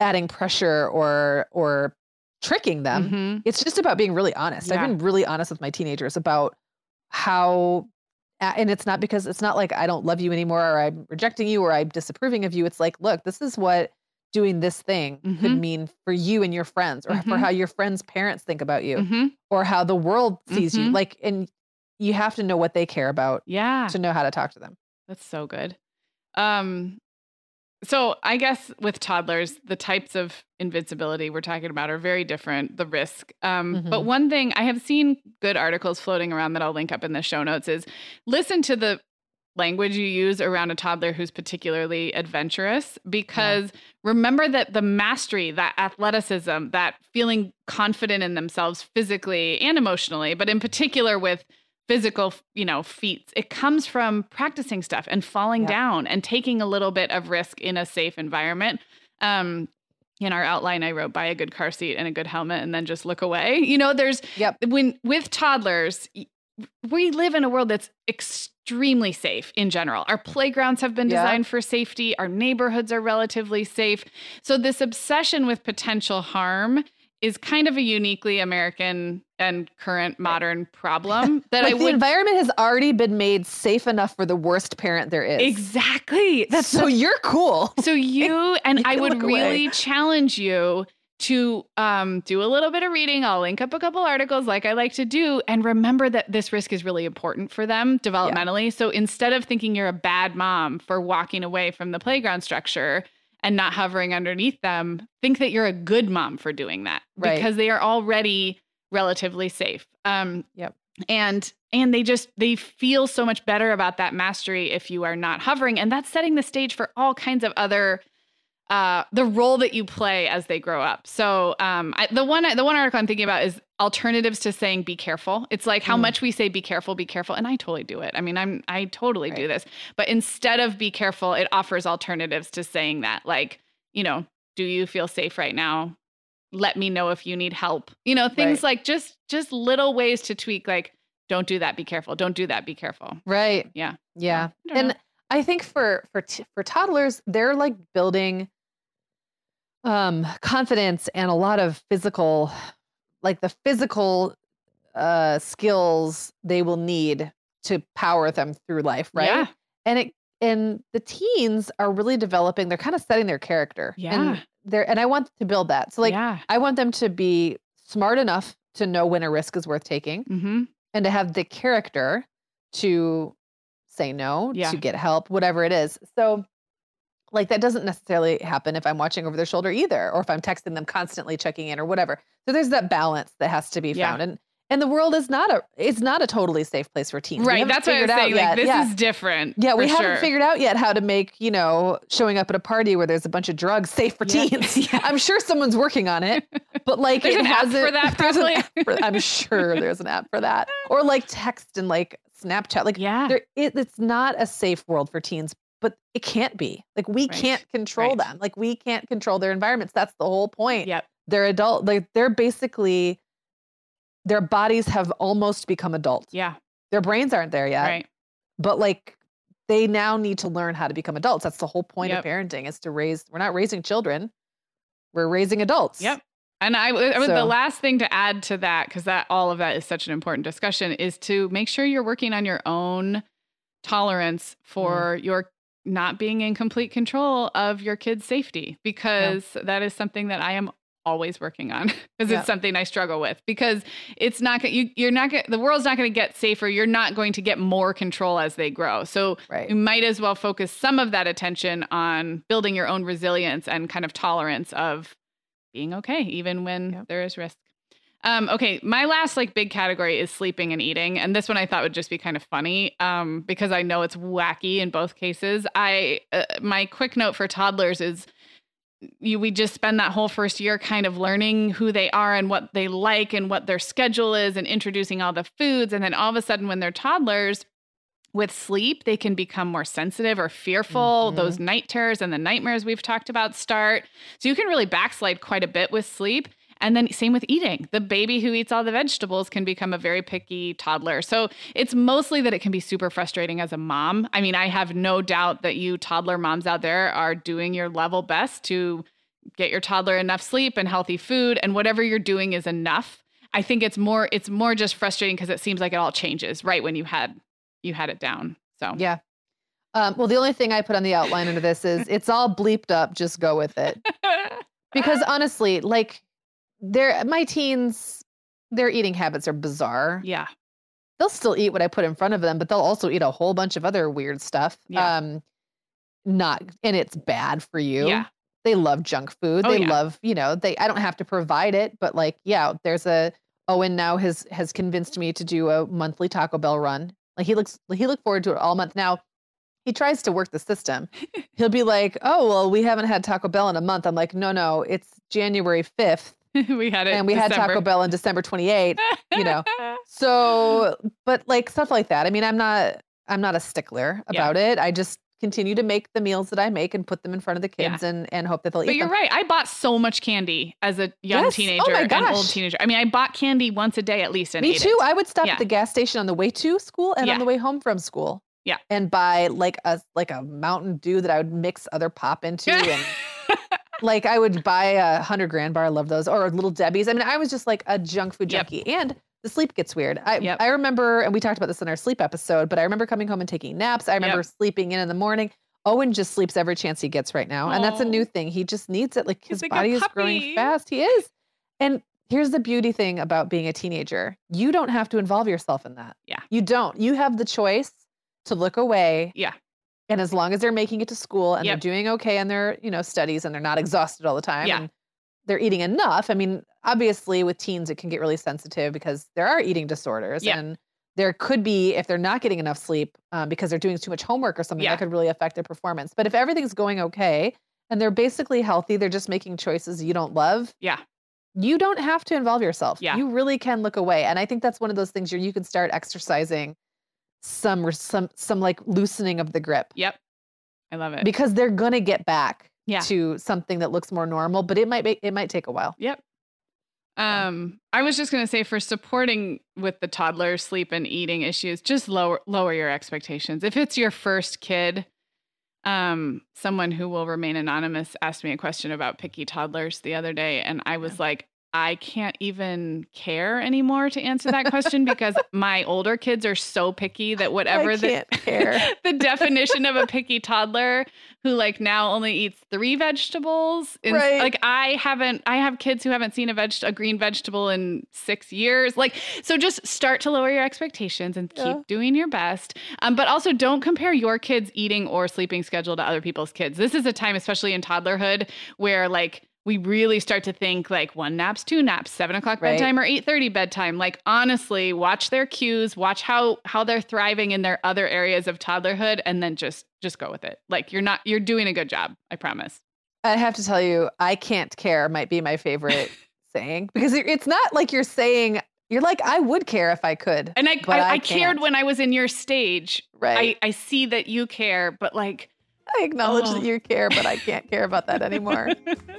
adding pressure or or tricking them Mhm. it's just about being really honest. Yeah. I've been really honest with my teenagers about how, and it's not because it's not like I don't love you anymore or I'm rejecting you or I'm disapproving of you. It's like, look, this is what doing this thing could Mhm. mean for you and your friends or for Mhm. how your friends' parents think about you Mhm. or how the world sees you. Mhm. Like, and you have to know what they care about Yeah. to know how to talk to them. That's so good. Um, so I guess with toddlers, the types of invincibility we're talking about are very different. The risk. Um, But Mhm. one thing I have seen good articles floating around that I'll link up in the show notes is listen to the language you use around a toddler who's particularly adventurous because remember that the mastery that athleticism that feeling confident in themselves physically and emotionally but in particular with physical you know feats it comes from practicing stuff and falling Yeah. down and taking a little bit of risk in a safe environment um in our outline i wrote buy a good car seat and a good helmet and then just look away you know there's Yep. when with toddlers we live in a world that's extremely safe in general. Our playgrounds have been Yeah. designed for safety, our neighborhoods are relatively safe. So, this obsession with potential harm is kind of a uniquely American and current modern problem that Like I the environment has already been made safe enough for the worst parent there is. Exactly. That's so you're cool. so you and You I would look away. really challenge you to um, do a little bit of reading. I'll link up a couple articles like I like to do, and remember that this risk is really important for them developmentally. So instead of thinking you're a bad mom for walking away from the playground structure and not hovering underneath them, think that you're a good mom for doing that Right. because they are already relatively safe. Um, Yep. And and they just they feel so much better about that mastery if you are not hovering, and that's setting the stage for all kinds of other uh, the role that you play as they grow up. So um, I, the one the one article I'm thinking about is alternatives to saying be careful. It's like how Mm. much we say be careful, be careful, and I totally do it. I mean, I'm I totally do this, but instead of be careful, it offers alternatives to saying that, like you know, do you feel safe right now? Let me know if you need help. You know, things Right. like just just little ways to tweak, like don't do that, be careful. Don't do that, be careful. Right. Yeah. Yeah. I And know. I think for for t- for toddlers, they're like building um confidence and a lot of physical like the physical uh skills they will need to power them through life, right? Yeah. And it and the teens are really developing, they're kind of setting their character. Yeah. And they're and I want to build that. So like yeah. I want them to be smart enough to know when a risk is worth taking Mm-hmm. and to have the character to say no, Yeah. to get help, whatever it is. So, like, that doesn't necessarily happen if I'm watching over their shoulder either, or if I'm texting them constantly checking in or whatever. So there's that balance that has to be Yeah. found. And and the world is not a it's not a totally safe place for teens. Right. That's what I was saying. Like this yeah. is different. yeah, we haven't sure. figured out yet how to make, you know, showing up at a party where there's a bunch of drugs safe for Yeah. teens. Yeah. I'm sure someone's working on it, but like There's it app for hasn't- that, there's an probably. app for- that. I'm sure there's an app for that, or like text and like Snapchat. Like Yeah. there, it, it's not a safe world for teens, but it can't be. Like we Right. can't control Right. them. Like we can't control their environments. That's the whole point. Yep. They're adult. Like they're basically their bodies have almost become adult. Yeah. Their brains aren't there yet, Right. but like they now need to learn how to become adults. That's the whole point Yep. of parenting is to raise. We're not raising children. We're raising adults. Yep. And I, I would- the last thing to add to that, because that all of that is such an important discussion, is to make sure you're working on your own tolerance for Mm. your not being in complete control of your kids' safety because yeah. that is something that I am always working on because yeah. it's something I struggle with because it's not you you're not gonna, the world's not going to get safer you're not going to get more control as they grow so right. you might as well focus some of that attention on building your own resilience and kind of tolerance of being okay even when yeah. there is risk um, okay, my last like big category is sleeping and eating, and this one I thought would just be kind of funny um, because I know it's wacky in both cases. I uh, my quick note for toddlers is you we just spend that whole first year kind of learning who they are and what they like and what their schedule is and introducing all the foods, and then all of a sudden when they're toddlers. With sleep, they can become more sensitive or fearful. Mm-hmm. Those night terrors and the nightmares we've talked about start. So you can really backslide quite a bit with sleep. And then same with eating. The baby who eats all the vegetables can become a very picky toddler. So it's mostly that it can be super frustrating as a mom. I mean, I have no doubt that you toddler moms out there are doing your level best to get your toddler enough sleep and healthy food and whatever you're doing is enough. I think it's more it's more just frustrating because it seems like it all changes right when you had you had it down. So Yeah. Um, well, the only thing I put on the outline under this is it's all bleeped up. Just go with it. because honestly, like they're my teens, their eating habits are bizarre. Yeah. They'll still eat what I put in front of them, but they'll also eat a whole bunch of other weird stuff. Yeah. Um not and it's bad for you. Yeah. They love junk food. Oh, they yeah. love, you know, they I don't have to provide it, but like, yeah, there's a Owen now has has convinced me to do a monthly Taco Bell run. Like he looks he looked forward to it all month. Now, he tries to work the system. He'll be like, "Oh, well, we haven't had Taco Bell in a month." I'm like, "No, no, it's January 5th we had it. And we December. had Taco Bell on December 28th, you know. so, but like stuff like that. I mean, I'm not I'm not a stickler about yeah. it. I just continue to make the meals that I make and put them in front of the kids yeah. and, and hope that they'll but eat. But you're them. right. I bought so much candy as a young yes. Oh teenager oh and old teenager. I mean, I bought candy once a day at least. Me too. It. I would stop yeah. at the gas station on the way to school and on the way home from school. Yeah. And buy like a like a Mountain Dew that I would mix other pop into and like I would buy a hundred grand bar. I love those or little Debbie's. I mean, I was just like a junk food junkie yep. and the sleep gets weird. I yep. I remember, and we talked about this in our sleep episode, but I remember coming home and taking naps. I remember yep. sleeping in in the morning. Owen just sleeps every chance he gets right now. And that's a new thing. He just needs it. Like his like body is growing fast. He is. And here's the beauty thing about being a teenager. You don't have to involve yourself in that. Yeah. You don't. You have the choice to look away. Yeah. And as long as they're making it to school and yep. they're doing okay in their, you know, studies and they're not exhausted all the time yeah. and they're eating enough. I mean, obviously with teens it can get really sensitive because there are eating disorders yep. and there could be if they're not getting enough sleep um, because they're doing too much homework or something yeah. that could really affect their performance. But if everything's going okay and they're basically healthy, they're just making choices you don't love. Yeah. You don't have to involve yourself. Yeah. You really can look away. And I think that's one of those things where you can start exercising some some some like loosening of the grip. Yep. I love it. Because they're going to get back yeah. to something that looks more normal, but it might be, it might take a while. Yep. Um, I was just going to say for supporting with the toddler sleep and eating issues, just lower lower your expectations. If it's your first kid, um, someone who will remain anonymous asked me a question about picky toddlers the other day, and I was like, I can't even care anymore to answer that question because my older kids are so picky that whatever the, the definition of a picky toddler who like now only eats three vegetables. In, right. Like I haven't, I have kids who haven't seen a veg, a green vegetable in six years. Like, so just start to lower your expectations and keep yeah. doing your best. Um, but also don't compare your kids' eating or sleeping schedule to other people's kids. This is a time, especially in toddlerhood, where like we really start to think like one naps, two naps, seven o'clock right. bedtime or eight thirty bedtime. Like honestly, watch their cues, watch how how they're thriving in their other areas of toddlerhood, and then just just go with it. Like you're not you're doing a good job. I promise. I have to tell you, I can't care might be my favorite saying because it's not like you're saying you're like I would care if I could, and I I, I, I cared when I was in your stage. Right. I I see that you care, but like I acknowledge oh. that you care, but I can't care about that anymore.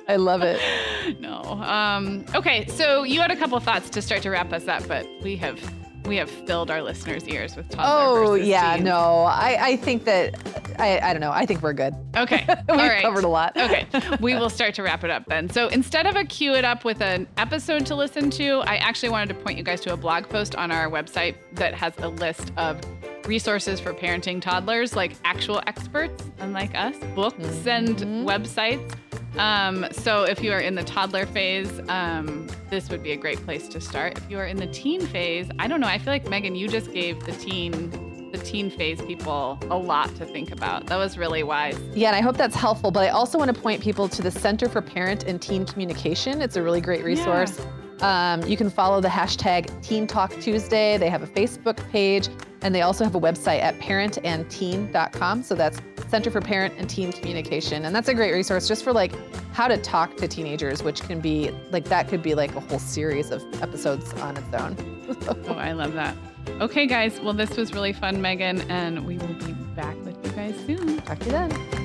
I love it. No. Um, okay, so you had a couple thoughts to start to wrap us up, but we have we have filled our listeners' ears with toddler Oh yeah, teens. no. I, I think that I, I don't know. I think we're good. Okay. We've All right. covered a lot. okay. We will start to wrap it up then. So instead of a cue it up with an episode to listen to, I actually wanted to point you guys to a blog post on our website that has a list of resources for parenting toddlers, like actual experts, unlike us, books mm-hmm. and websites. Um, so if you are in the toddler phase, um, this would be a great place to start. If you are in the teen phase, I don't know. I feel like Meagan, you just gave the teen the teen phase people a lot to think about. That was really wise. Yeah, and I hope that's helpful. But I also want to point people to the Center for Parent and Teen Communication. It's a really great resource. Yeah. Um, you can follow the hashtag Teen Talk Tuesday. They have a Facebook page and they also have a website at parentandteen.com. So that's Center for Parent and Teen Communication. And that's a great resource just for like how to talk to teenagers, which can be like that could be like a whole series of episodes on its own. oh, I love that. Okay, guys. Well, this was really fun, Meagan, and we will be back with you guys soon. Talk to you then.